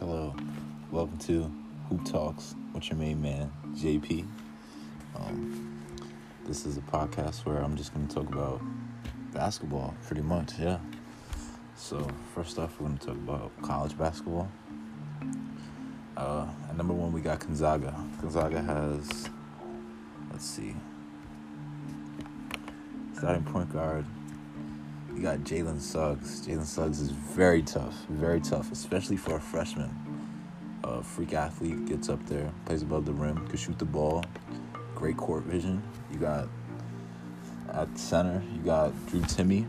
Hello, welcome to Hoop Talks with your main man, JP. Um, this is a podcast where I'm just going to talk about basketball, pretty much, yeah. So, first off, we're going to talk about college basketball. Uh, at number one, we got Gonzaga. Gonzaga has, let's see, starting point guard. You got Jalen Suggs. Jalen Suggs is very tough, very tough, especially for a freshman. A freak athlete gets up there, plays above the rim, can shoot the ball, great court vision. You got at center, you got Drew Timme.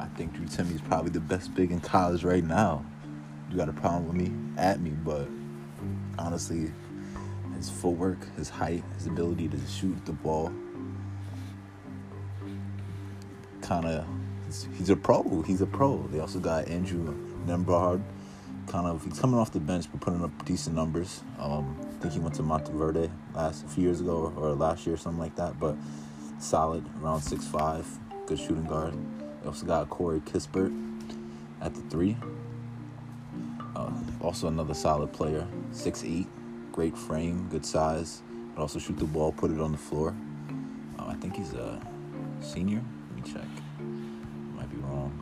I think Drew Timme is probably the best big in college right now. You got a problem with me, at me, but honestly, his footwork, his height, his ability to shoot the ball, kind of, he's a pro. He's a pro. They also got Andrew Nembhard. Kind of, he's coming off the bench but putting up decent numbers. Um, I think he went to Montverde last a few years ago or last year, something like that. But solid, around six five, good shooting guard. They also got Corey Kispert at the three. Uh, also another solid player, six eight, great frame, good size. But also shoot the ball, put it on the floor. Uh, I think he's a senior. Check. Might be wrong.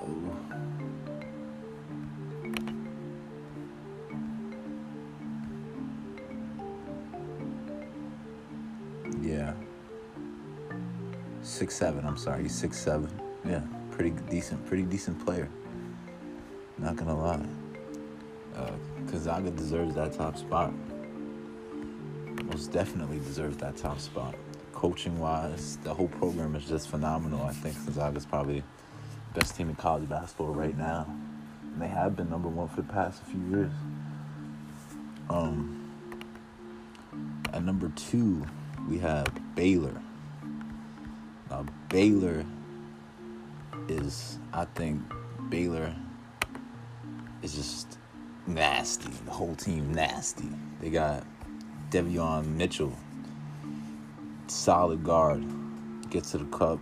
Oh. Yeah. Six seven. I'm sorry. He's six seven. Yeah, pretty decent. Pretty decent player. Not gonna lie. Uh, deserves that top spot. Most definitely deserves that top spot. Coaching wise, the whole program is just phenomenal. I think Gonzaga's probably best team in college basketball right now. And they have been number one for the past few years. Um, at number two, we have Baylor. Now, Baylor is, I think, Baylor is just nasty. The whole team nasty. They got Davion Mitchell, solid guard, gets to the cup,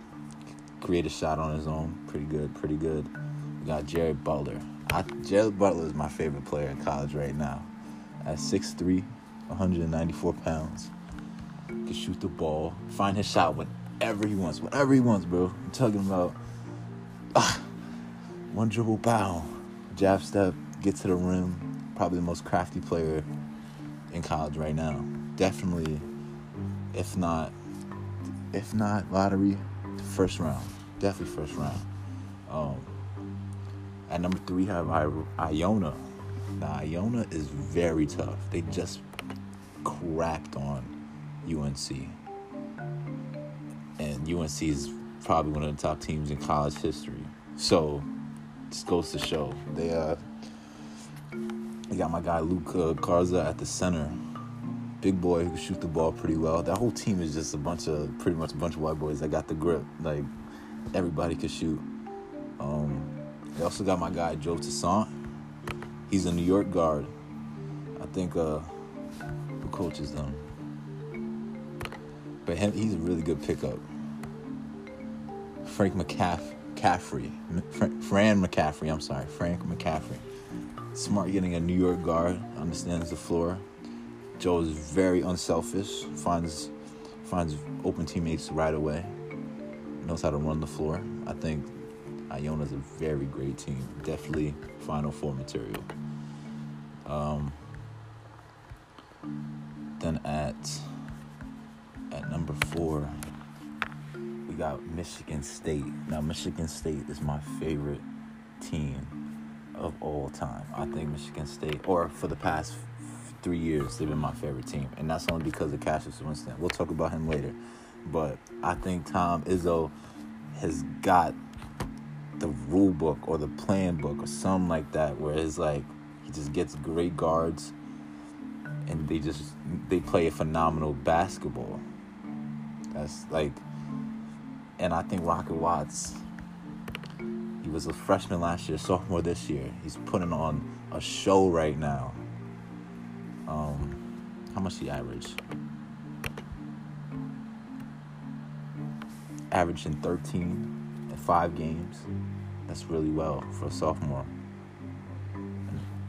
create a shot on his own. Pretty good, pretty good. We got Jared Butler. I, Jared Butler is my favorite player in college right now. At 6'3", 194 pounds, can shoot the ball, find his shot whenever he wants, whenever he wants, bro. I'm talking about ah, one dribble bow, jab step, get to the rim. Probably the most crafty player in college right now. Definitely, if not, if not lottery, first round. Definitely first round. Um, at number three, have Iowa. Now, Iowa is very tough. They just cracked on UNC. And UNC is probably one of the top teams in college history. So, this goes to show. They, uh, they got my guy Luka Garza at the center. Big boy who can shoot the ball pretty well. That whole team is just a bunch of, pretty much a bunch of white boys that got the grip. Like, everybody can shoot. Um, they also got my guy Joe Toussaint. He's a New York guard. I think uh, who coaches them. But him, he's a really good pickup. Frank McCaff- McCaffrey, Fran McCaffrey. I'm sorry, Frank McCaffrey. Smart getting a New York guard, understands the floor. Joe is very unselfish. Finds finds open teammates right away. Knows how to run the floor. I think Iowa's a very great team. Definitely Final Four material. Um, then at at number four, we got Michigan State. Now Michigan State is my favorite team of all time. I think Michigan State, or for the past three years, they've been my favorite team, and that's only because of Cassius Winston. We'll talk about him later, but I think Tom Izzo has got the rule book or the plan book or something like that, where it's like he just gets great guards, and they just they play a phenomenal basketball. That's like, and I think Rocket Watts. He was a freshman last year, sophomore this year. He's putting on a show right now. Um, how much he average? averaging 13 in five games. That's really well for a sophomore.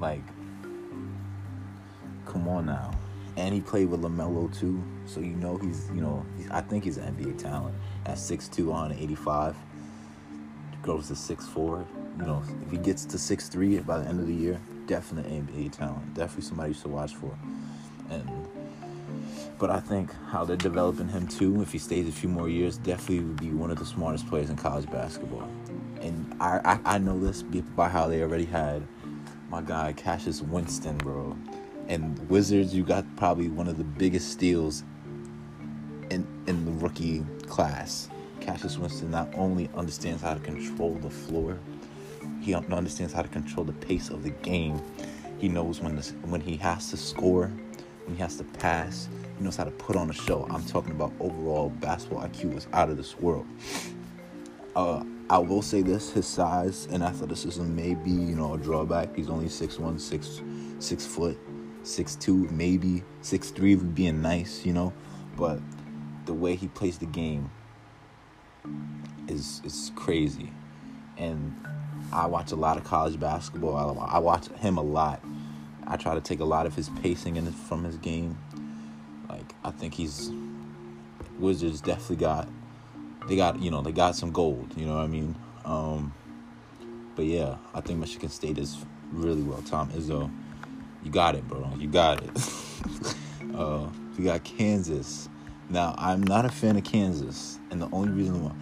Like, come on now. And he played with LaMelo too, so you know he's, you know, he's, I think he's an NBA talent. At 6'2", 185, grows to 6'4". You know, if he gets to 6'3", by the end of the year, definite NBA talent. Definitely somebody you should watch for. And but I think how they're developing him too, if he stays a few more years, definitely would be one of the smartest players in college basketball. And I, I, I know this by how they already had my guy Cassius Winston, bro. And Wizards, you got probably one of the biggest steals in in the rookie class. Cassius Winston not only understands how to control the floor, he understands how to control the pace of the game. He knows when this, when he has to score, when he has to pass. He knows how to put on a show. I'm talking about overall basketball IQ is out of this world. Uh, I will say this: his size and athleticism may be, you know, a drawback. He's only six one, six six foot, six two, maybe six three would be nice, you know. But the way he plays the game is is crazy, and I watch a lot of college basketball. I, watch him a lot. I try to take a lot of his pacing in from his game. Like I think he's Wizards definitely got they got you know they got some gold. You know what I mean? Um, but yeah, I think Michigan State is really well. Tom Izzo, you got it, bro. You got it. uh, we got Kansas. Now I'm not a fan of Kansas, and the only reason why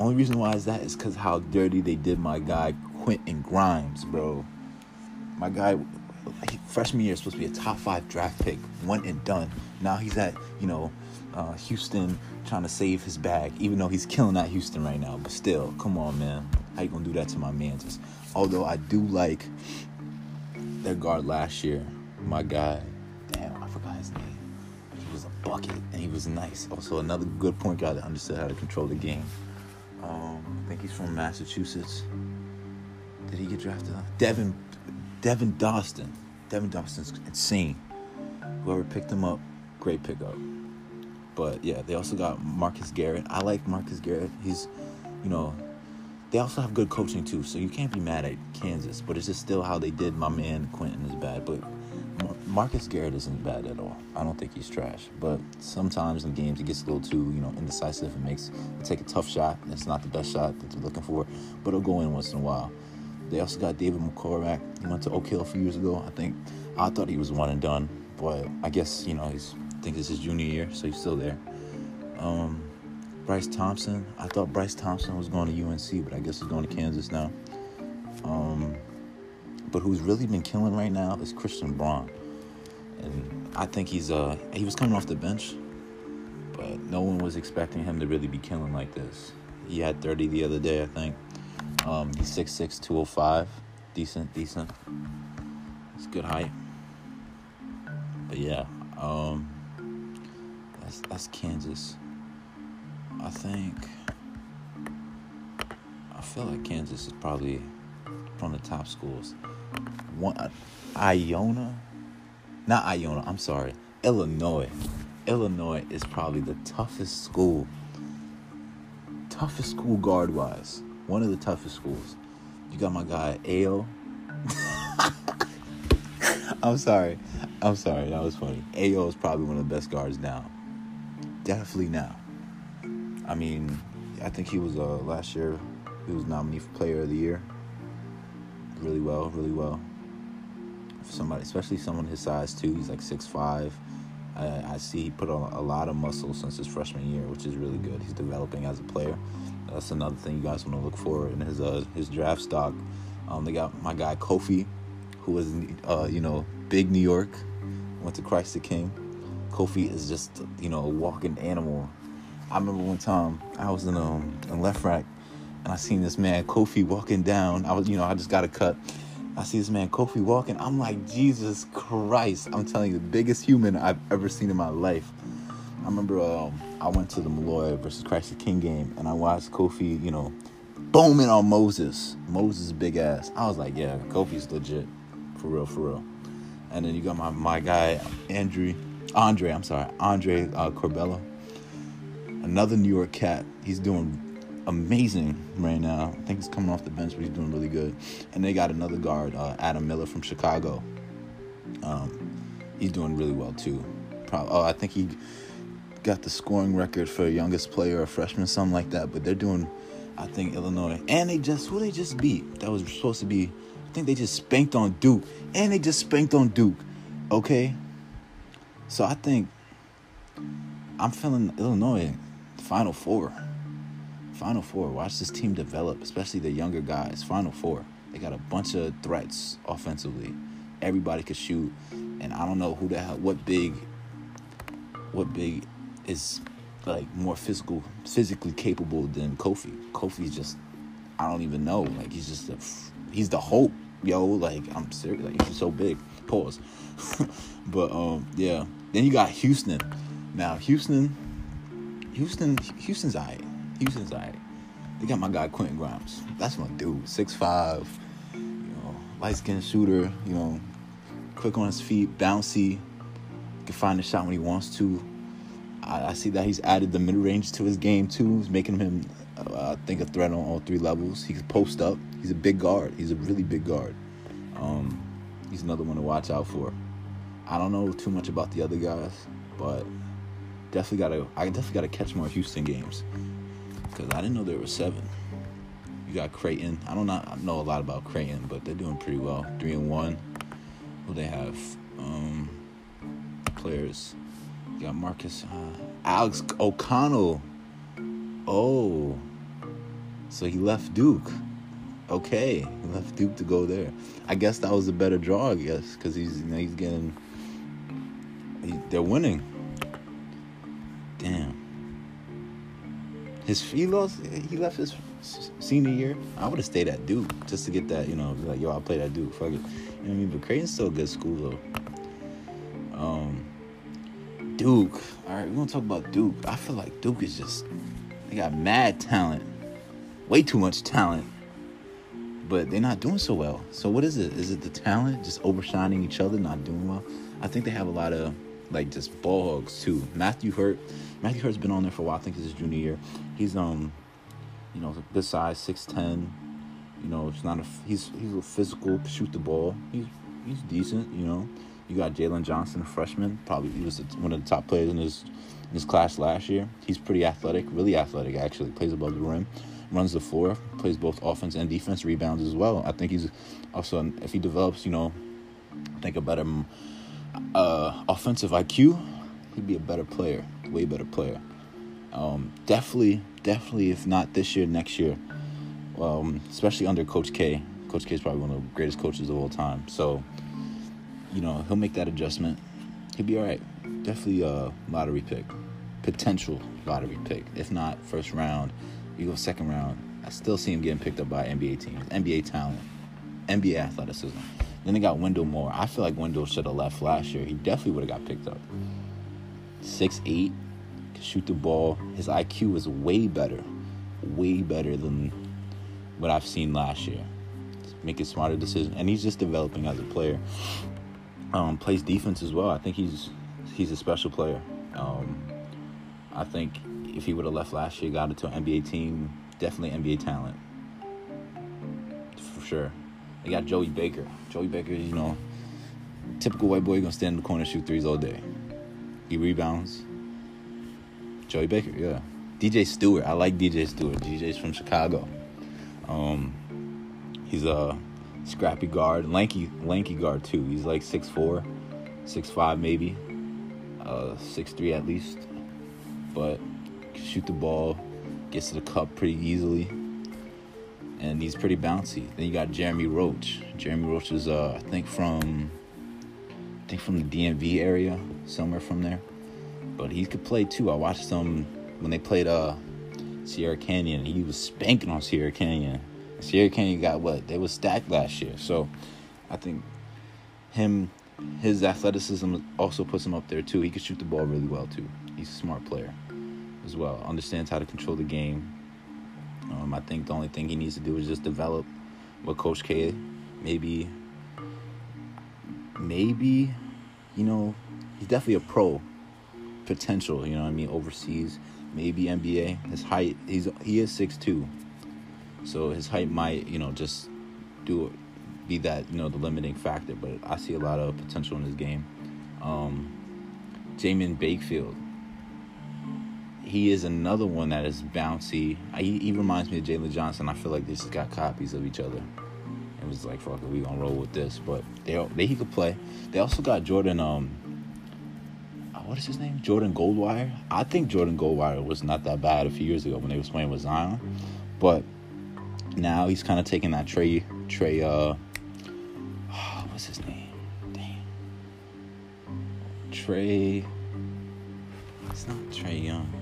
only reason why is that is because how dirty they did my guy Quentin Grimes, bro. My guy, freshman year, supposed to be a top five draft pick, went and done. Now he's at, you know, uh, Houston trying to save his bag, even though he's killing that Houston right now. But still, come on, man. How you gonna do that to my man? Just, although I do like their guard last year, my guy. Damn, I forgot his name. He was a bucket and he was nice. Also, another good point guard that understood how to control the game. Um, I think he's from Massachusetts. Did he get drafted? Devon, Devon Dotson. Devon Dotson's insane. Whoever picked him up, great pickup. But yeah, they also got Marcus Garrett. I like Marcus Garrett. He's, you know, they also have good coaching too, so you can't be mad at Kansas. But it's just still how they did my man Quentin is bad. But Marcus Garrett isn't bad at all. I don't think he's trash. But sometimes in games, he gets a little too, you know, indecisive and makes take a tough shot. It's not the best shot that they're looking for, but it'll go in once in a while. They also got David McCormack. He went to Oak Hill a few years ago. I think I thought he was one and done, but I guess you know he's. I think it's his junior year, so he's still there. Um, Bryce Thompson. I thought Bryce Thompson was going to UNC, but I guess he's going to Kansas now. Um, but who's really been killing right now is Christian Braun. And I think he's uh he was coming off the bench, but no one was expecting him to really be killing like this. He had 30 the other day, I think. Um, he's 6'6", 205. Decent, decent. It's good height. But yeah, um, that's that's Kansas. I think I feel like Kansas is probably one of the top schools one Iowa, not Iowa. I'm sorry, Illinois. Illinois is probably the toughest school, toughest school guard wise. One of the toughest schools. You got my guy Ayo. I'm sorry. I'm sorry. That was funny. Ayo is probably one of the best guards now. Definitely now. I mean, I think he was uh, last year. He was nominated for Player of the Year. Really well. Really well For somebody, especially someone his size too. He's like six five. I, see he put on a lot of muscle since his freshman year, which is really good. He's developing as a player. That's another thing you guys want to look for in his uh, his draft stock. Um, they got my guy Kofi, who was uh, you know big New York, went to Christ the King. Kofi is just you know a walking animal. I remember one time I was in um in Lefrak, and I seen this man Kofi walking down. I was you know I just got a cut I see this man Kofi walking. I'm like, Jesus Christ! I'm telling you, the biggest human I've ever seen in my life. I remember um, I went to the Malloy versus Christ the King game, and I watched Kofi, you know, booming on Moses. Moses big ass. I was like, yeah, Kofi's legit, for real, for real. And then you got my my guy Andre, Andre. I'm sorry, Andre uh, Curbelo. another New York cat. He's doing amazing right now. I think he's coming off the bench, but he's doing really good. And they got another guard, uh, Adam Miller from Chicago. Um, he's doing really well too. Oh, I think he got the scoring record for youngest player, a freshman, something like that. But they're doing, I think, Illinois. And they just, who they just beat? That was supposed to be, I think they just spanked on Duke. And they just spanked on Duke. Okay? So I think I'm feeling Illinois Final Four. Final Four. Watch this team develop, especially the younger guys. Final Four. They got a bunch of threats offensively. Everybody could shoot, and I don't know who the hell, what big, what big is like more physical, physically capable than Kofi. Kofi's just, I don't even know. Like he's just a, he's the hope, yo. Like I'm serious. Like he's so big. Pause. but um, yeah. Then you got Houston. Now Houston, Houston, Houston's alright. Houston's alright. They got my guy Quentin Grimes. That's my dude. Six five, you know, light skinned shooter. You know, quick on his feet, bouncy. Can find a shot when he wants to. I, I see that he's added the mid range to his game too. He's making him, uh, I think, a threat on all three levels. He can post up. He's a big guard. He's a really big guard. Um, he's another one to watch out for. I don't know too much about the other guys, but definitely gotta. I definitely gotta catch more Houston games because I didn't know there were seven. You got Creighton. I don't not know a lot about Creighton, but they're doing pretty well. Three and one. Who they have? Um, players. You got Marcus, uh, Alex O'Connell. Oh, so he left Duke. Okay, he left Duke to go there. I guess that was a better draw. I guess because he's you know, he's getting. He, they're winning. Damn. His he lost. He left his senior year. I would have stayed at Duke just to get that. You know, like yo, I played at Duke. Fuck it. You know what I mean? But Creighton's still a good school though. Um, Duke. All right, we're gonna talk about Duke. I feel like Duke is just they got mad talent, way too much talent, but they're not doing so well. So what is it? Is it the talent just overshining each other, not doing well? I think they have a lot of like just ball hogs too. Matthew Hurt, Matthew Hurt's been on there for a while. I think it's his junior year. He's um, you know, good size, six ten. You know, it's not a he's he's a physical, shoot the ball. He's he's decent. You know, you got Jalen Johnson, a freshman. Probably he was one of the top players in his in his class last year. He's pretty athletic, really athletic actually. Plays above the rim, runs the floor, plays both offense and defense, rebounds as well. I think he's also if he develops, you know, I think a better uh, offensive IQ, he'd be a better player, way better player. Um, definitely, definitely, if not this year, next year, um, especially under Coach K. Coach K is probably one of the greatest coaches of all time. So, you know, he'll make that adjustment. He'll be all right. Definitely a lottery pick, potential lottery pick. If not first round, you go second round. I still see him getting picked up by NBA teams, NBA talent, NBA athleticism. Then they got Wendell Moore. I feel like Wendell should have left last year. He definitely would have got picked up. Six eight, can shoot the ball. His IQ is way better, way better than what I've seen last year. Making smarter decisions, and he's just developing as a player. Um, plays defense as well. I think he's he's a special player. Um, I think if he would have left last year, got into an NBA team, definitely NBA talent for sure. They got Joey Baker. Joey Baker, you know, typical white boy gonna stand in the corner shoot threes all day. He rebounds. Joey Baker, yeah. DJ Steward, I like DJ Steward. DJ's from Chicago. Um, he's a scrappy guard, lanky, lanky guard too. He's like 6'4", 6'5", maybe, uh, 6'3", at least. But shoot the ball, gets to the cup pretty easily and he's pretty bouncy. Then you got Jeremy Roach. Jeremy Roach is, uh, I think from, I think from the DMV area, somewhere from there. But he could play too. I watched them when they played uh, Sierra Canyon. He was spanking on Sierra Canyon. Sierra Canyon got what? They was stacked last year. So I think him, his athleticism also puts him up there too. He could shoot the ball really well too. He's a smart player as well. Understands how to control the game um, I think the only thing he needs to do is just develop with Coach K. Maybe, maybe, you know, he's definitely a pro potential. You know I mean? Overseas, maybe NBA. His height, he's he is six two, so his height might you know just do be that you know the limiting factor. But I see a lot of potential in his game. Um, Jaemyn Brakefield. He is another one that is bouncy. He, he reminds me of Jalen Johnson. I feel like they just got copies of each other. It was like, fuck it, we gonna roll with this. But they, they he could play. They also got Jordan. Um, uh, what is his name? Jordan Goldwire. I think Jordan Goldwire was not that bad a few years ago when they was playing with Zion, but now he's kind of taking that Trey Trey. Uh, what's his name? Damn. Trey. It's not Trey Young.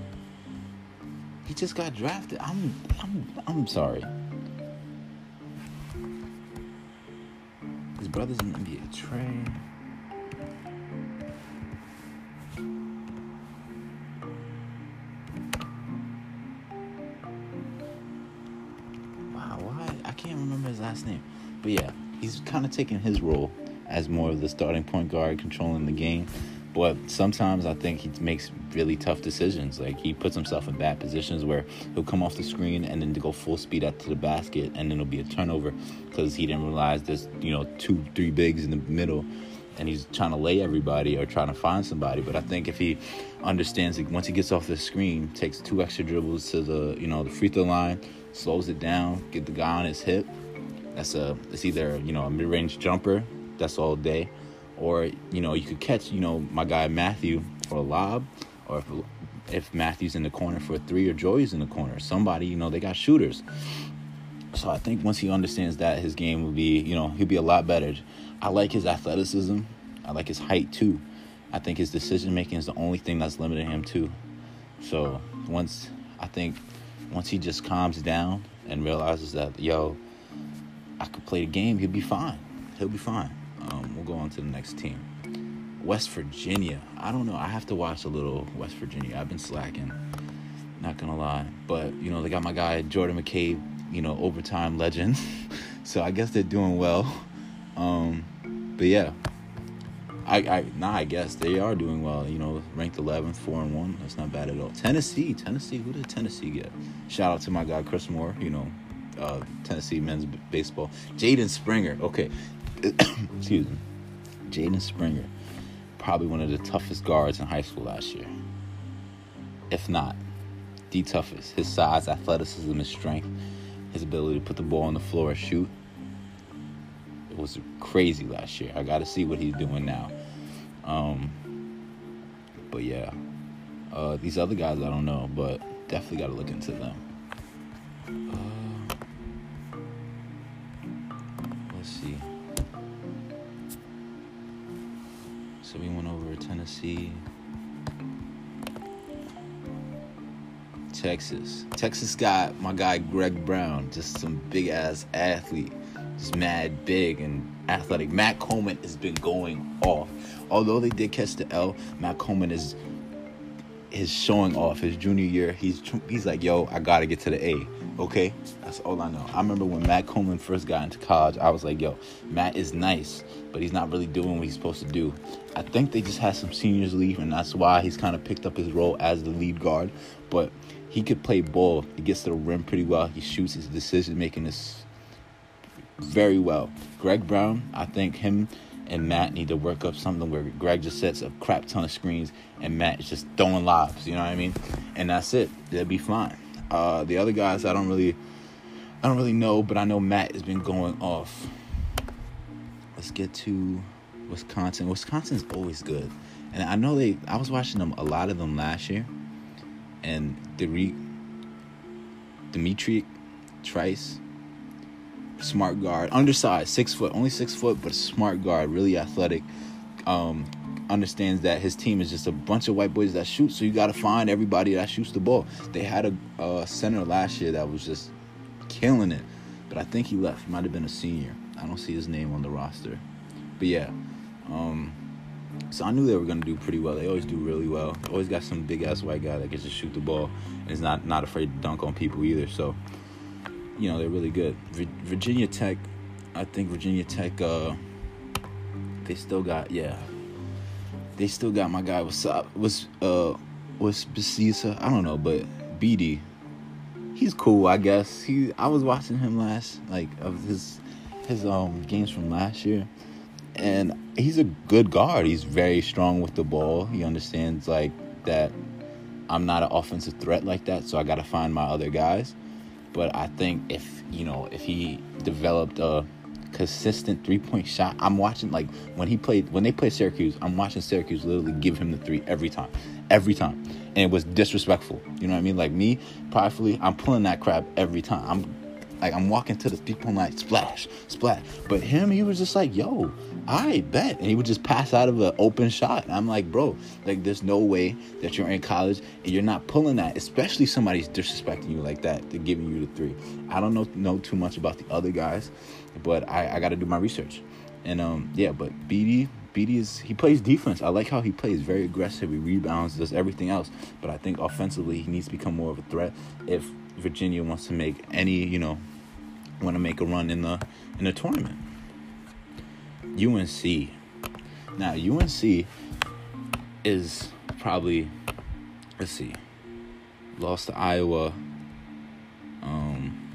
He just got drafted. I'm I'm I'm sorry. His brother's in the NBA. Trey. Wow, why? I can't remember his last name. But yeah, he's kind of taking his role as more of the starting point guard, controlling the game. But sometimes I think he makes really tough decisions. Like he puts himself in bad positions where he'll come off the screen and then to go full speed out to the basket, and then it'll be a turnover because he didn't realize there's you know two, three bigs in the middle, and he's trying to lay everybody or trying to find somebody. But I think if he understands that once he gets off the screen, takes two extra dribbles to the you know the free throw line, slows it down, get the guy on his hip. That's a it's either you know a mid range jumper. That's all day or you know you could catch you know my guy Matthew for a lob, or if if Matthew's in the corner for three or Joey's in the corner, somebody you know they got shooters. So I think once he understands that, his game will be you know he'll be a lot better. I like his athleticism. I like his height too. I think his decision making is the only thing that's limiting him too. So once I think once he just calms down and realizes that yo, I could play the game, he'll be fine. He'll be fine. Um, we'll go on to the next team. West Virginia. I don't know. I have to watch a little West Virginia. I've been slacking. Not gonna lie, but you know they got my guy Jordan McCabe. You know, overtime legend. so I guess they're doing well. Um, but yeah, I, I nah, I guess they are doing well. You know, ranked 11th, four and one. That's not bad at all. Tennessee, Tennessee. Who did Tennessee get? Shout out to my guy Chris Moore. You know, uh, Tennessee men's baseball. Jaden Springer. Okay, excuse me, Jaden Springer, probably one of the toughest guards in high school last year. If not, the toughest. His size, athleticism, his strength, his ability to put the ball on the floor and shoot. It was crazy last year. I got to see what he's doing now. Um, but yeah, uh, these other guys I don't know, but definitely got to look into them. Uh, Tennessee. Texas. Texas got my guy Greg Brown, just some big ass athlete, just mad big and athletic. Matt Coleman has been going off. Although they did catch the L, Matt Coleman is is showing off his junior year. He's he's like, yo, I gotta get to the A. Okay, that's all I know. I remember when Matt Coleman first got into college, I was like, yo, Matt is nice, but he's not really doing what he's supposed to do. I think they just had some seniors leave, and that's why he's kind of picked up his role as the lead guard. But he could play ball. He gets to the rim pretty well. He shoots. His decision making is very well. Greg Brown, I think him and Matt need to work up something where Greg just sets a crap ton of screens and Matt is just throwing lobs. You know what I mean? And that's it. They'll be fine. Uh, the other guys, I don't really, I don't really know, but I know Matt has been going off. Let's get to Wisconsin. Wisconsin's always good, and I know they. I was watching them a lot of them last year, and the Dimitri Trice smart guard, undersized, six foot, only six foot, but smart guard, really athletic. Um, understands that his team is just a bunch of white boys that shoot, so you got to find everybody that shoots the ball. They had a, a center last year that was just killing it, but I think he left. He might have been a senior. I don't see his name on the roster, but yeah. Um, so I knew they were gonna do pretty well. They always do really well. Always got some big ass white guy that gets to shoot the ball and is not not afraid to dunk on people either. So you know they're really good. Virginia Tech, I think Virginia Tech, uh, they still got yeah, they still got my guy. Up? Was uh, was Basisa. I don't know, but BD, he's cool, I guess. He I was watching him last like of his his um games from last year. And he's a good guard. He's very strong with the ball. He understands like that I'm not an offensive threat like that, so I got to find my other guys. But I think if, you know, if he developed a consistent three point shot. I'm watching like when he played when they played Syracuse. I'm watching Syracuse literally give him the three every time, every time, and it was disrespectful. You know what I mean? Like me, pridefully, I'm pulling that crap every time. I'm like I'm walking to the people like splash, splash. But him, he was just like, yo, I bet. And he would just pass out of an open shot. And I'm like, bro, like there's no way that you're in college and you're not pulling that, especially somebody's disrespecting you like that, to giving you the three. I don't know know too much about the other guys, but I, I gotta do my research. And um yeah, but BD BD is he plays defense. I like how he plays very aggressive. He rebounds, does everything else. But I think offensively he needs to become more of a threat if Virginia wants to make any, you know, want to make a run in the in the tournament. UNC. Now UNC is probably let's see, lost to Iowa. Um,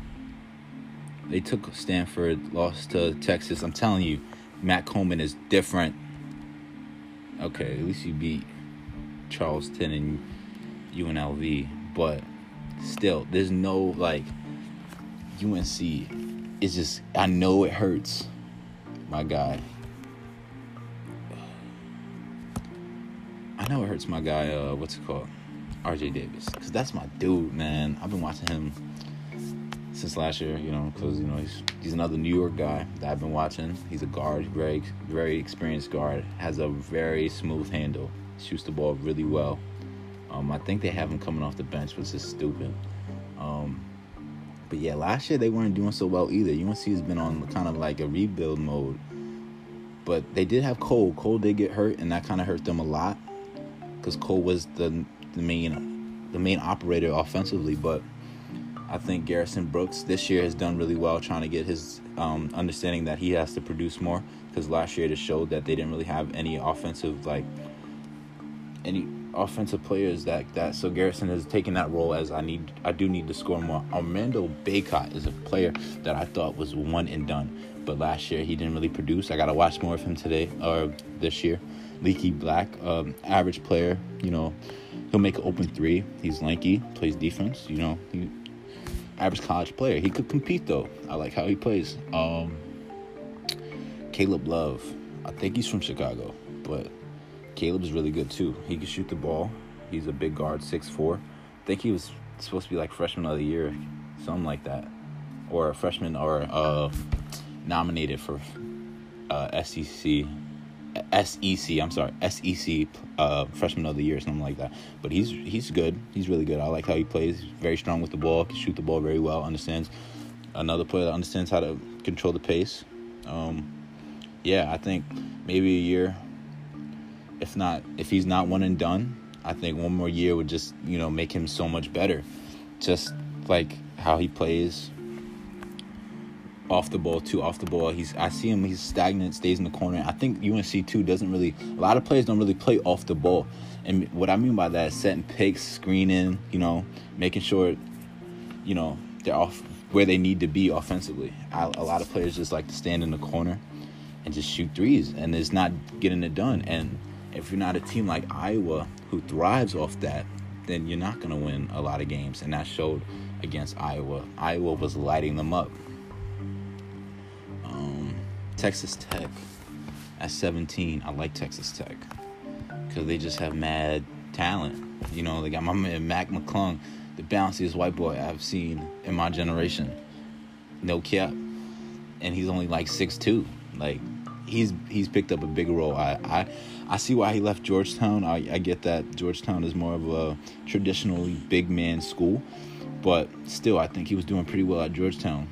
they took Stanford, lost to Texas. I'm telling you, Matt Coleman is different. Okay, at least you beat Charleston and UNLV, but still, there's no like UNC. It's just I know it hurts, my guy. I know it hurts my guy. Uh, what's it called? R.J. Davis, because that's my dude, man. I've been watching him since last year, you know, because you know he's he's another New York guy that I've been watching. He's a guard, very very experienced guard, has a very smooth handle, shoots the ball really well. Um, I think they have him coming off the bench, which is stupid. Um, but yeah, last year they weren't doing so well either. UNC has been on kind of like a rebuild mode. But they did have Cole. Cole did get hurt, and that kind of hurt them a lot because Cole was the the main the main operator offensively. But I think Garrison Brooks this year has done really well trying to get his um, understanding that he has to produce more because last year it showed that they didn't really have any offensive like any offensive players that that so Garrison has taken that role as I need I do need to score more. Armando Bacot is a player that I thought was one and done, but last year he didn't really produce. I got to watch more of him today or this year. Leaky Black, um, average player. You know, he'll make an open three. He's lanky, plays defense. You know, he, average college player. He could compete though. I like how he plays. Um, Caleb Love, I think he's from Chicago, but Caleb's really good too. He can shoot the ball. He's a big guard, six four. I think he was supposed to be like freshman of the year, something like that, or a freshman or uh, nominated for uh, SEC. SEC, I'm sorry, SEC uh, freshman of the year, something like that. But he's he's good. He's really good. I like how he plays. Very strong with the ball. Can shoot the ball very well. Understands another player that understands how to control the pace. Um, yeah, I think maybe a year if not if he's not one and done, I think one more year would just you know make him so much better. Just like how he plays off the ball too off the ball. He's i see him he's stagnant stays in the corner. I think unc too doesn't really a lot of players don't really play off the ball. And what i mean by that is setting picks screening you know making sure you know they're off where they need to be offensively. I, a lot of players just like to stand in the corner and just shoot threes and it's not getting it done. And if you're not a team like Iowa who thrives off that, then you're not going to win a lot of games. And that showed against Iowa. Iowa was lighting them up. Um, Texas Tech at 17. I like Texas Tech because they just have mad talent. You know, they got my man Mac McClung, the bounciest white boy I've seen in my generation. No cap. And he's only like six two. Like he's he's picked up a big role. I I, I see why he left Georgetown. I, I get that Georgetown is more of a traditionally big man school, but still, I think he was doing pretty well at Georgetown.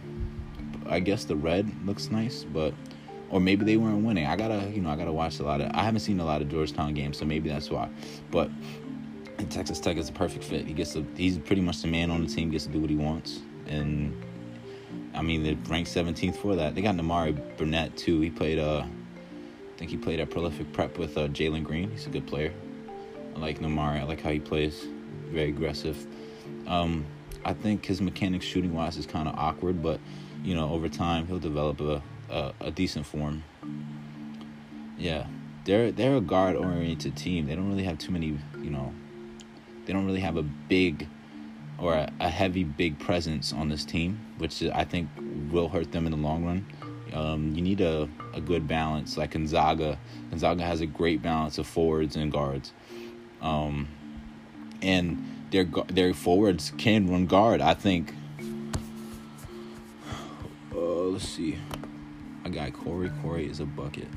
I guess the red looks nice, but or maybe they weren't winning. I gotta you know I gotta watch a lot of. I haven't seen a lot of Georgetown games, so maybe that's why. But Texas Tech is a perfect fit. He gets to, he's pretty much the man on the team. Gets to do what he wants, and I mean, they're ranked 17th for that. They got Nimari Burnett too. He played, uh, think he played at Prolific Prep with uh, Jalen Green. He's a good player. I like Nembhard. I like how he plays. Very aggressive. Um, I think his mechanics shooting wise is kind of awkward, but you know over time he'll develop a, a, a decent form. Yeah, they're they're a guard oriented team. They don't really have too many you know. They don't really have a big or a, a heavy big presence on this team, which I think will hurt them in the long run. Um, you need a, a good balance like Gonzaga. Gonzaga has a great balance of forwards and guards. Um, and their their forwards can run guard. I think. Uh, let's see. I got Corey. Corey is a bucket.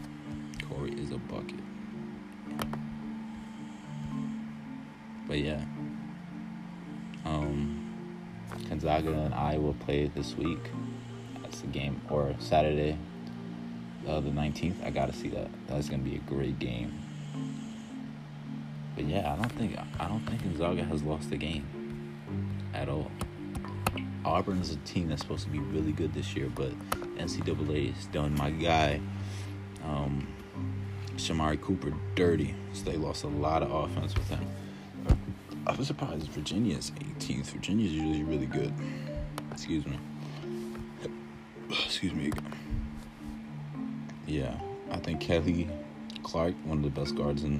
Corey is a bucket. But yeah. Um, Gonzaga and Iowa play this week. That's the game or Saturday, uh, the nineteenth. I gotta see that. That's gonna be a great game. But yeah, I don't think I don't think Gonzaga has lost a game at all. Auburn is a team that's supposed to be really good this year, but NCAA has done my guy, um, Shamari Cooper, dirty. So they lost a lot of offense with him. I was surprised Virginia's 18th. Virginia's usually really good. Excuse me. Excuse me. Yeah, I think Kihei Clark, one of the best guards in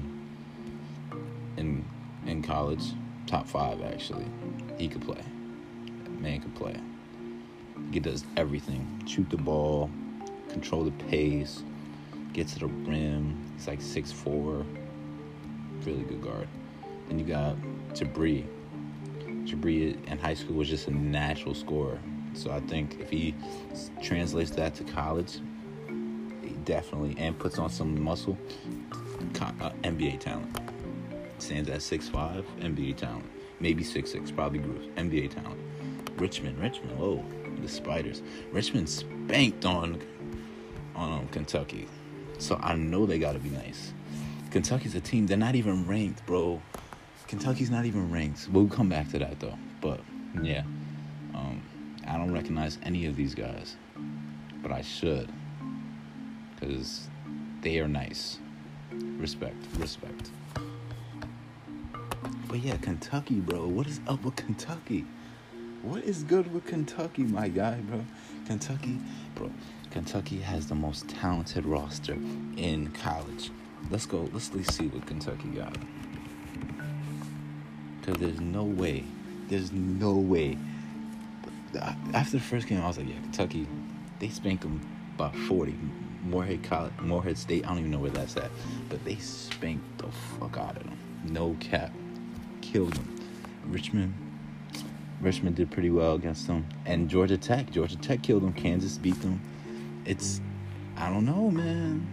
in in college, top five actually. He could play. Man could play. He does everything. Shoot the ball, control the pace, get to the rim. He's like six four. Really good guard. Then you got Jabri. Jabri in high school was just a natural scorer. So I think if he translates that to college, he definitely and puts on some muscle, uh, NBA talent stands at 6'5", NBA talent. Maybe 6'6", probably Bruce, NBA talent. Richmond, Richmond, oh, the Spiders. Richmond spanked on on um, Kentucky. So I know they got to be nice. Kentucky's a team, they're not even ranked, bro. Kentucky's not even ranked. We'll come back to that, though. But, yeah. I don't recognize any of these guys. But I should. Because they are nice. Respect, respect. But yeah, Kentucky, bro. What is up with Kentucky? What is good with Kentucky, my guy, bro? Kentucky, bro. Kentucky has the most talented roster in college. Let's go. Let's at least see what Kentucky got. Because there's no way. There's no way. After the first game, I was like, yeah, Kentucky, they spanked them by 40. Morehead College, Morehead State, I don't even know where that's at. But they spanked the fuck out of them. No cap killed them. Richmond, Richmond did pretty well against them, and Georgia Tech, Georgia Tech killed them. Kansas beat them. It's, I don't know, man.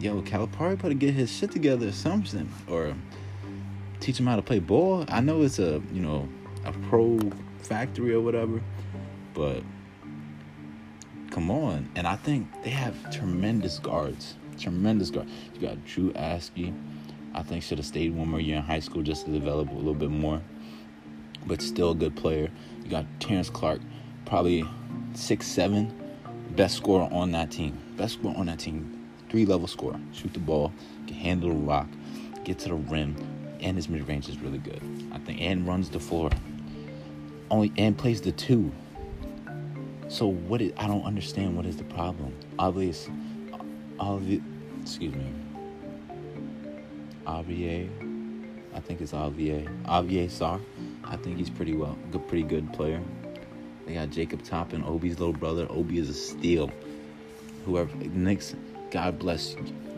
Yo, Calipari better get his shit together or something, or teach him how to play ball. I know it's a you know a pro factory or whatever, but come on. And I think they have tremendous guards. Tremendous guards. You got Drew Askew. I think should have stayed one more year in high school just to develop a little bit more. But still a good player. You got Terrence Clark, probably six seven, best scorer on that team. Best scorer on that team. Three level scorer. Shoot the ball, can handle the rock, get to the rim, and his mid range is really good. I think and runs the floor. Only and plays the two. So what is, I don't understand what is the problem. Obviously, obvious, excuse me. Avier. I think it's Avier. Avier Sarr. I think he's pretty well, good, pretty good player. They got Jacob Toppin, Obi's little brother. Obi is a steal. Whoever Knicks, God bless,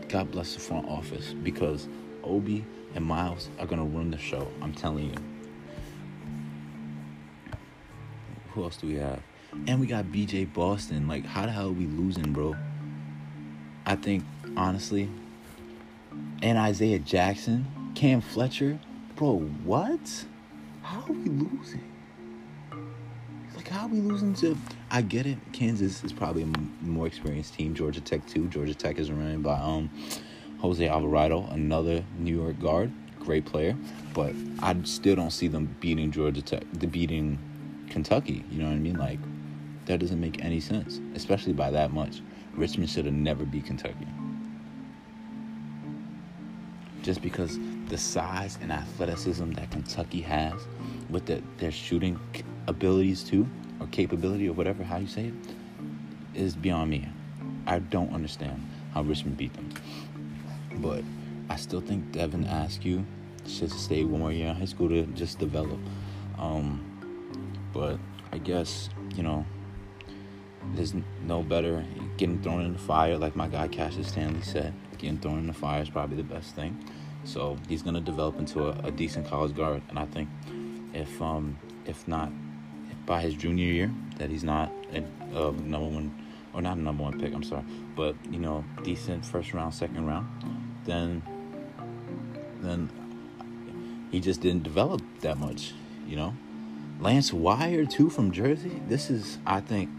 God bless the front office because Obi and Miles are gonna run the show. I'm telling you. Who else do we have? And we got BJ Boston. Like, how the hell are we losing, bro? I think honestly, and Isaiah Jackson, Cam Fletcher. Bro, what? How are we losing? Like, how are we losing to. I get it. Kansas is probably a more experienced team. Georgia Tech, too. Georgia Tech is running by um, Jose Alvarado, another New York guard. Great player. But I still don't see them beating Georgia Tech, beating Kentucky. You know what I mean? Like, that doesn't make any sense, especially by that much. Richmond should have never beat Kentucky. just because the size and athleticism that Kentucky has, with the, their shooting abilities too, or capability, or whatever how you say it, is beyond me. I don't understand how Richmond beat them. But I still think Devin Askew should stay one more year in high school to just develop. Um, but I guess, you know, there's no better getting thrown in the fire, like my guy Cassius Stanley said. Getting thrown in the fire is probably the best thing. So he's gonna develop into a, a decent college guard, and I think if um if not if by his junior year that he's not a uh, number one or not a number one pick, I'm sorry, but you know decent first round, second round, then then he just didn't develop that much, you know. Lance Ware too from Jersey. This is I think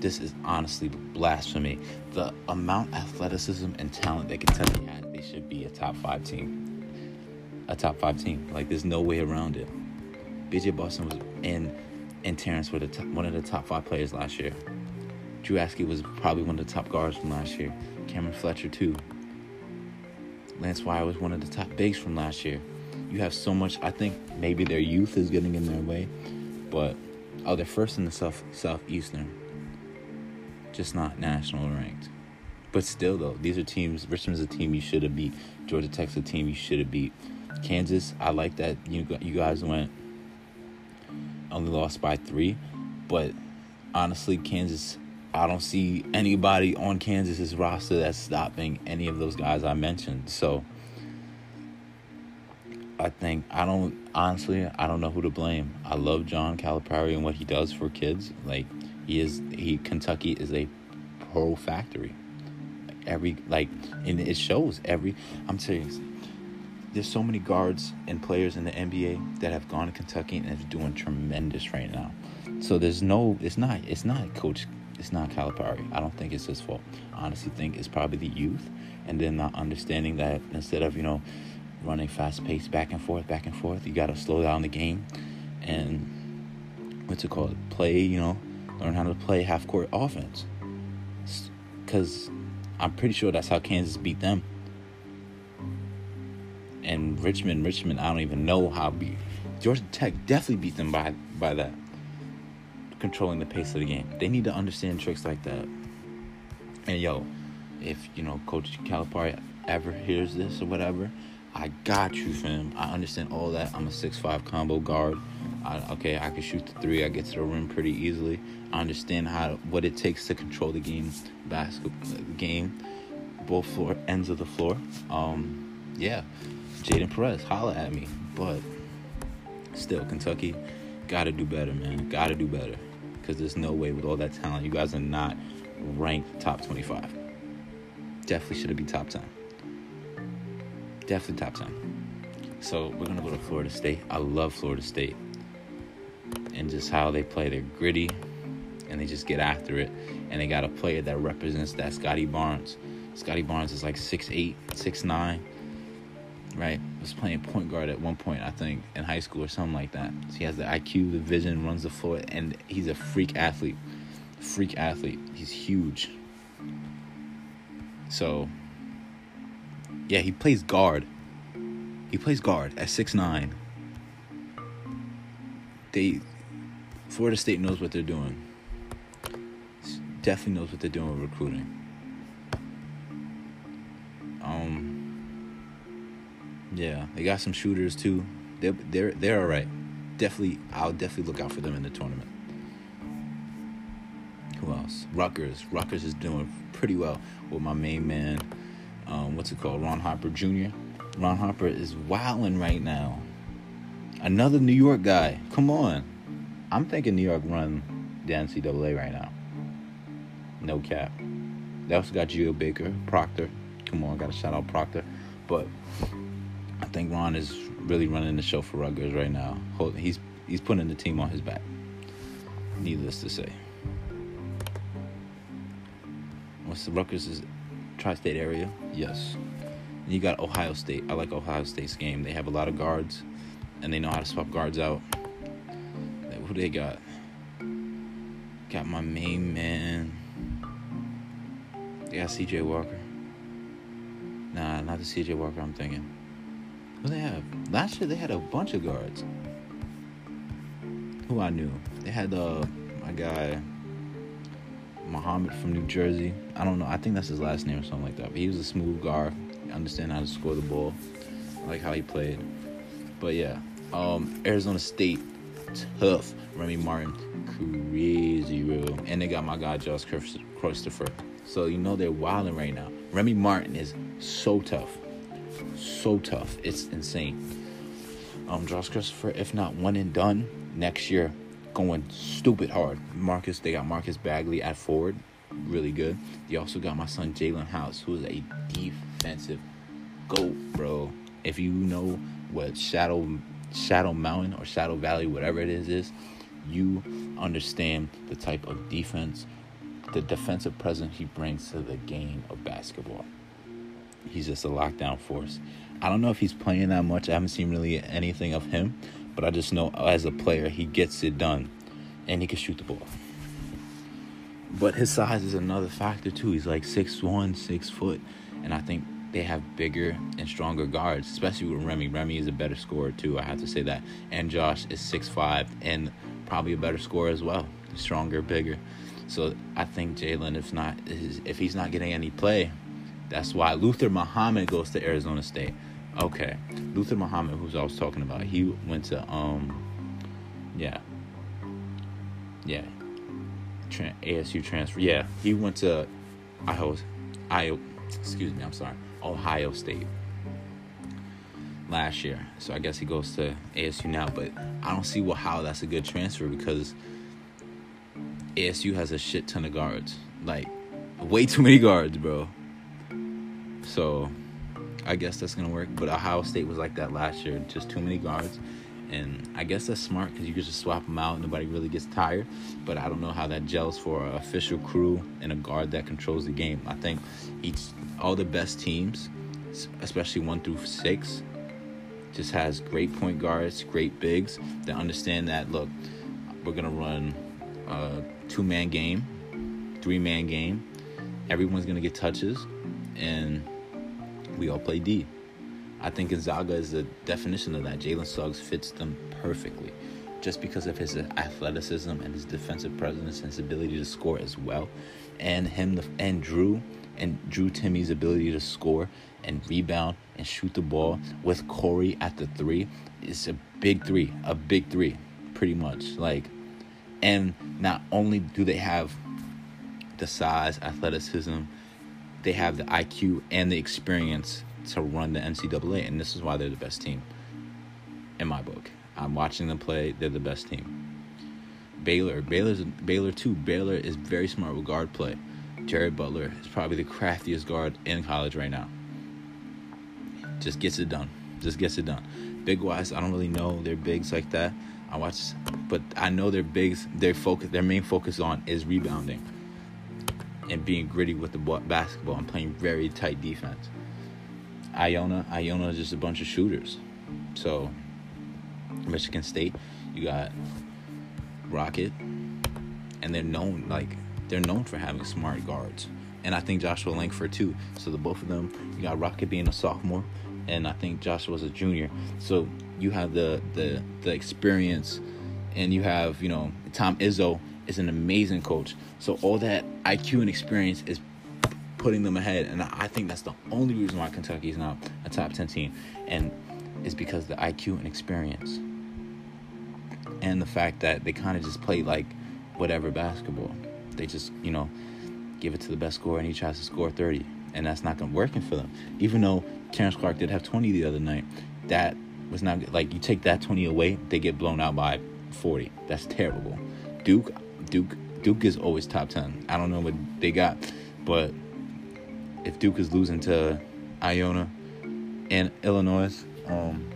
this is honestly blasphemy. The amount of athleticism and talent that Kentucky had, they should be a top five team. A top five team. Like there's no way around it. BJ Boston was in and Terrence were the top, one of the top five players last year. Drew Askew was probably one of the top guards from last year. Cameron Fletcher too. Lance Ware was one of the top bigs from last year. You have so much. I think maybe their youth is getting in their way, but oh, they're first in the south southeastern just not national ranked. But still, though, these are teams. Richmond's a team you should have beat. Georgia Tech's a team you should have beat. Kansas, I like that you you guys went only lost by three, but honestly, Kansas, I don't see anybody on Kansas's roster that's stopping any of those guys I mentioned. So I think I don't honestly I don't know who to blame. I love John Calipari and what he does for kids. Like he is he Kentucky is a pro factory. Every like and it shows every I'm serious. There's so many guards and players in the NBA that have gone to Kentucky and is doing tremendous right now. So there's no it's not it's not coach it's not Calipari. I don't think it's his fault. I honestly think it's probably the youth and then not understanding that instead of, you know, running fast paced back and forth, back and forth, you gotta slow down the game and what's it called? Play, you know, learn how to play half court offense. Because I'm pretty sure that's how Kansas beat them. And Richmond, Richmond, I don't even know how beat. Georgia Tech definitely beat them by by that. Controlling the pace of the game. They need to understand tricks like that. And yo, if you know Coach Calipari ever hears this or whatever, I got you, fam. I understand all that. I'm a six-five combo guard. I, okay, I can shoot the three. I get to the rim pretty easily. I understand how what it takes to control the game, basketball game, both floor ends of the floor. Um, yeah, Jaden Perez, holla at me. But still, Kentucky got to do better, man. Got to do better because there's no way with all that talent, you guys are not ranked top 25. Definitely should have been top 10 definitely top 10. So we're going to go to Florida State. I love Florida State and just how they play. They're gritty and they just get after it. And they got a player that represents that, Scottie Barnes. Scottie Barnes is like 6'8, 6'9, right? Was playing point guard at one point, I think, in high school or something like that. So he has the IQ, the vision, runs the floor, and he's a freak athlete. Freak athlete. He's huge. So yeah, he plays guard. He plays guard at six nine. They Florida State knows what they're doing. Definitely knows what they're doing with recruiting. Yeah, they got some shooters too. They're they're they're alright. Definitely I'll definitely look out for them in the tournament. Who else? Rutgers. Rutgers is doing pretty well with my main man um, what's it called? Ron Harper Jr. Ron Harper is wilding right now. Another New York guy. Come on. I'm thinking New York run the NCAA right now. No cap. They also got Geo Baker, Proctor. Come on, gotta shout out Proctor. But I think Ron is really running the show for Rutgers right now. He's he's putting the team on his back. Needless to say. What's the Rutgers is tri-state area, yes. And you got Ohio State. I like Ohio State's game. They have a lot of guards, and they know how to swap guards out. Who they got? Got my main man. They got C.J. Walker. Nah, not the C.J. Walker I'm thinking. Who they have? Last year they had a bunch of guards. Who I knew. They had uh my guy Muhammad from New Jersey. I don't know. I think that's his last name or something like that. But he was a smooth guard. Understand how to score the ball. I like how he played. But yeah, um, Arizona State, tough. Remy Martin, crazy real. And they got my guy Josh Christopher. So you know they're wilding right now. Remy Martin is so tough, so tough. It's insane. Um, Josh Christopher, if not one and done next year, going stupid hard. Marcus, they got Marcus Bagley at forward, really good. They also got my son Jaelen House, who is a defensive goat, bro. If you know what Shadow Shadow Mountain or Shadow Valley, whatever it is, is you understand the type of defense, the defensive presence he brings to the game of basketball. He's just a lockdown force. I don't know if he's playing that much. I haven't seen really anything of him, but I just know as a player, he gets it done and he can shoot the ball. But his size is another factor too. He's like six one, six foot, and I think they have bigger and stronger guards, especially with Remy. Remy is a better scorer too. I have to say that. And Josh is six five and probably a better scorer as well, stronger, bigger. So I think Jaelen, if not, if he's not getting any play, that's why Luther Muhammad goes to Arizona State. Okay, Luther Muhammad, who's I was talking about, he went to um, yeah, yeah, Tra- ASU transfer. Yeah, he went to Iowa, Iowa. Excuse me, I'm sorry, Ohio State last year. So I guess he goes to ASU now. But I don't see what how that's a good transfer because ASU has a shit ton of guards, like way too many guards, bro. So I guess that's gonna work. But Ohio State was like that last year, just too many guards. And I guess that's smart because you can just swap them out. Nobody really gets tired. But I don't know how that gels for an official crew and a guard that controls the game. I think each all the best teams, especially one through six, just has great point guards, great bigs that understand that. Look, we're gonna run a two man game, three man game. Everyone's gonna get touches, and we all play D. I think Gonzaga is the definition of that. Jalen Suggs fits them perfectly just because of his athleticism and his defensive presence and his ability to score as well. And him and Drew and Drew Timme's ability to score and rebound and shoot the ball with Corey at the three is a big three, a big three, pretty much. Like, and not only do they have the size, athleticism, they have the IQ and the experience to run the NCAA, and this is why they're the best team in my book. I'm watching them play; they're the best team. Baylor, Baylor's Baylor too. Baylor is very smart with guard play. Jared Butler is probably the craftiest guard in college right now. Just gets it done. Just gets it done. Big wise, I don't really know their bigs like that. I watch, but I know their bigs. Their focus, their main focus on is rebounding and being gritty with the basketball and playing very tight defense. Iona, Iona is just a bunch of shooters. So, Michigan State, you got Rocket, and they're known like they're known for having smart guards. And I think Joshua Langford too. So the both of them, you got Rocket being a sophomore, and I think Joshua's a junior. So you have the the the experience, and you have you know Tom Izzo is an amazing coach. So all that IQ and experience is putting them ahead. And I think that's the only reason why Kentucky is not a top 10 team. And is because the IQ and experience. And the fact that they kind of just play like whatever basketball. They just, you know, give it to the best scorer and he tries to score 30. And that's not going to working for them. Even though Terrence Clarke did have 20 the other night, that was not. Like, you take that 20 away, they get blown out by 40. That's terrible. Duke, Duke, Duke is always top 10. I don't know what they got, but if Duke is losing to Iona and Illinois um,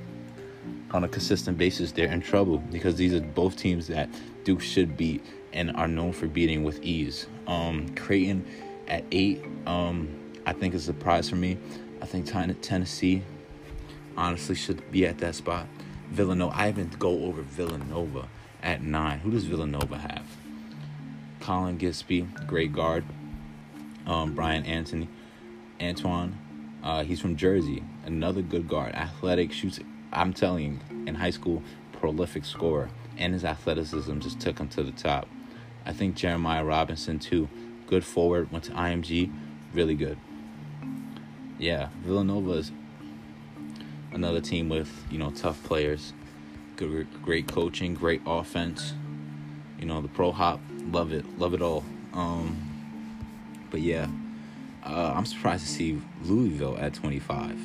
on a consistent basis, they're in trouble because these are both teams that Duke should beat and are known for beating with ease. Um, Creighton at eight, um, I think is a surprise for me. I think Tennessee honestly should be at that spot. Villanova, I even go over Villanova at nine. Who does Villanova have? Collin Gillespie, great guard. Um, Brian Anthony, Antoine. Uh, he's from Jersey. Another good guard, athletic, shoots. I'm telling you, in high school, prolific scorer, and his athleticism just took him to the top. I think Jeremiah Robinson too, good forward, went to IMG, really good. Yeah, Villanova is another team with you know tough players, good, great coaching, great offense. You know the pro hop, love it, love it all. Um, but yeah, uh, I'm surprised to see Louisville at 25,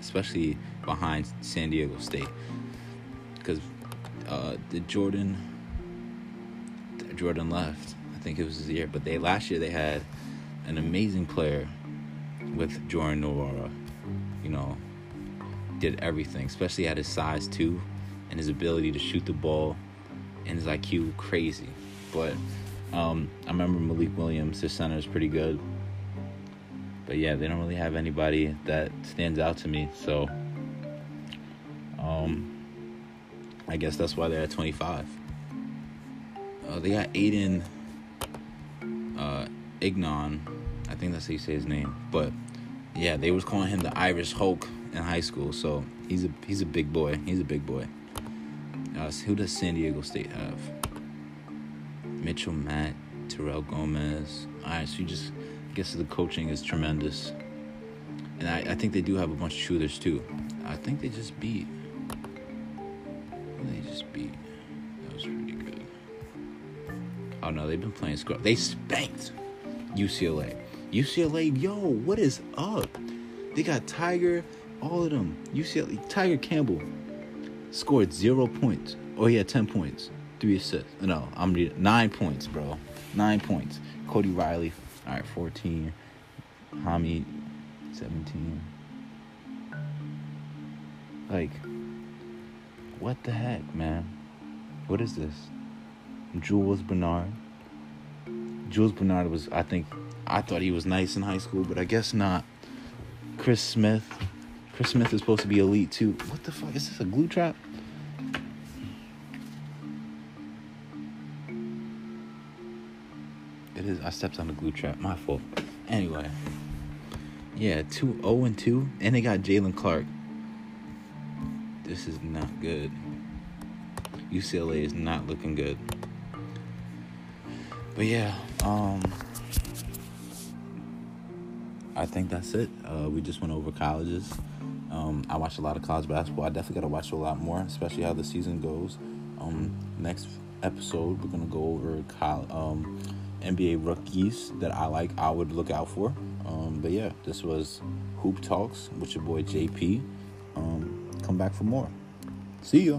especially behind San Diego State, because uh, the Jordan Jordan left. I think it was his year, but they last year they had an amazing player with Jordan Nwora. You know, did everything, especially at his size too, and his ability to shoot the ball, and his IQ crazy. But um, I remember Malik Williams, their center is pretty good. But yeah, they don't really have anybody that stands out to me. So um, I guess that's why they're at 25. Uh, they got Aiden uh, Ignon. I think that's how you say his name. But yeah, they was calling him the Irish Hulk in high school. So he's a he's a big boy. He's a big boy. Uh, who does San Diego State have? Mitchell Matt, Terrell Gomez. All right, so you just I guess the coaching is tremendous. And I, I think they do have a bunch of shooters too. I think they just beat. They just beat. That was pretty good. Oh no, they've been playing scrub. They spanked UCLA. UCLA, yo, what is up? They got Tyger, all of them. UCLA, Tyger Campbell scored zero points. Oh, had 10 points, three assists. No, I'm reading nine points, bro. Nine points. Cody Riley, all right, 14. Hamid, 17. Like, what the heck, man? What is this? Jules Bernard. Jules Bernard was, I think, I thought he was nice in high school, but I guess not. Chris Smith. Chris Smith is supposed to be elite too. What the fuck? Is this a glue trap? Is. I stepped on the glue trap. My fault. Anyway. Yeah, 2 0 and 2. And they got Jaylen Clark. This is not good. UCLA is not looking good. But yeah, um I think that's it. Uh, we just went over colleges. Um, I watched a lot of college basketball. I definitely got to watch a lot more, especially how the season goes. Um, next episode, we're gonna go over college, um, NBA rookies that I like. I would look out for. Um, but yeah, this was Hoop Talks with your boy JP. Um, come back for more. See ya.